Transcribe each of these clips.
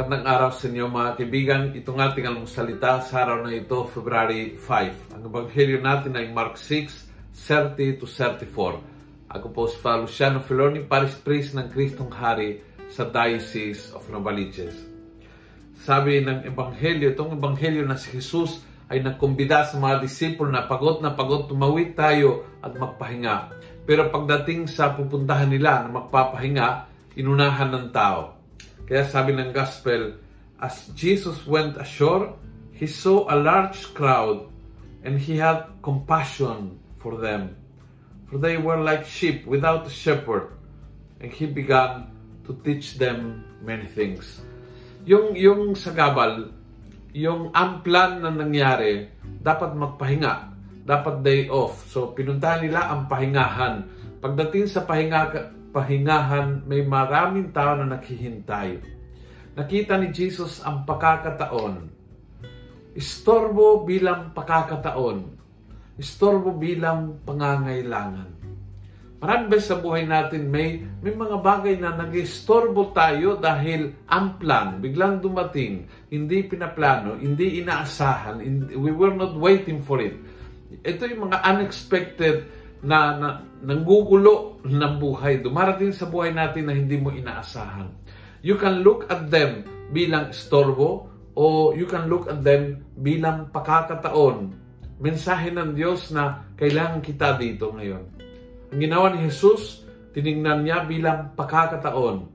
Magandang araw sa inyo mga kaibigan. Itong ating salita sa araw na ito, February 5. Ang ebanghelyo natin ay Mark 6, 30 to 34. Ako po si Father Luciano Filoni, Paris Priest ng Kristong Hari sa Diocese of Novaliches. Sabi ng ebanghelyo, itong ebanghelyo na si Jesus ay nagkumbida sa mga disipulo na pagod na pagod tumawid tayo at magpahinga. Pero pagdating sa pupuntahan nila na magpapahinga, inunahan ng tao. Kaya sabi ng gospel, as Jesus went ashore, he saw a large crowd and he had compassion for them. For they were like sheep without a shepherd. And he began to teach them many things. Yung, yung sa gabal, yung amplan na nangyari, dapat magpahinga. Dapat day off. So, pinuntahan nila ang pahingahan. Pagdating sa pahinga, pahingahan, may maraming tao na naghihintay. Nakita ni Jesus ang pakakataon. Istorbo bilang pakakataon. Istorbo bilang pangangailangan. Marami ba sa buhay natin may, may mga bagay na nag-istorbo tayo dahil ang plan, biglang dumating, hindi pinaplano, hindi inaasahan, we were not waiting for it. Ito yung mga unexpected na, na nanggugulo ng buhay. Dumarating sa buhay natin na hindi mo inaasahan. You can look at them bilang istorbo o you can look at them bilang pakakataon. Mensahe ng Diyos na kailangan kita dito ngayon. Ang ginawa ni Jesus, tiningnan niya bilang pakakataon.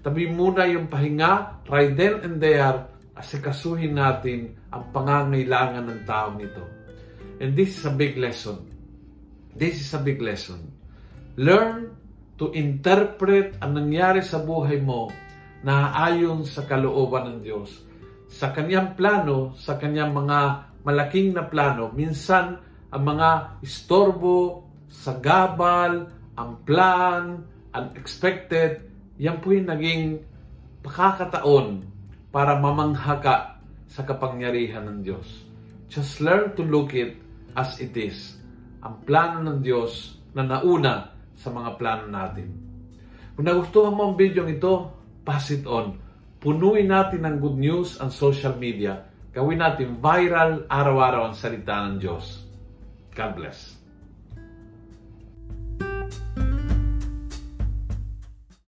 Tabi muna yung pahinga, right then and there, asikasuhin natin ang pangangailangan ng tao nito. And this is a big lesson. This is a big lesson. Learn to interpret ang nangyari sa buhay mo na ayon sa kalooban ng Diyos. Sa kanyang plano, sa kanyang mga malaking na plano, minsan ang mga istorbo, sagabal, ang plan, unexpected, yan po yung naging pakakataon para mamangha sa kapangyarihan ng Diyos. Just learn to look it as it is ang plano ng Diyos na nauna sa mga plano natin. Kung nagustuhan mo ang video ito, pass it on. Punuin natin ng good news ang social media. Gawin natin viral araw-araw ang salita ng Diyos. God bless.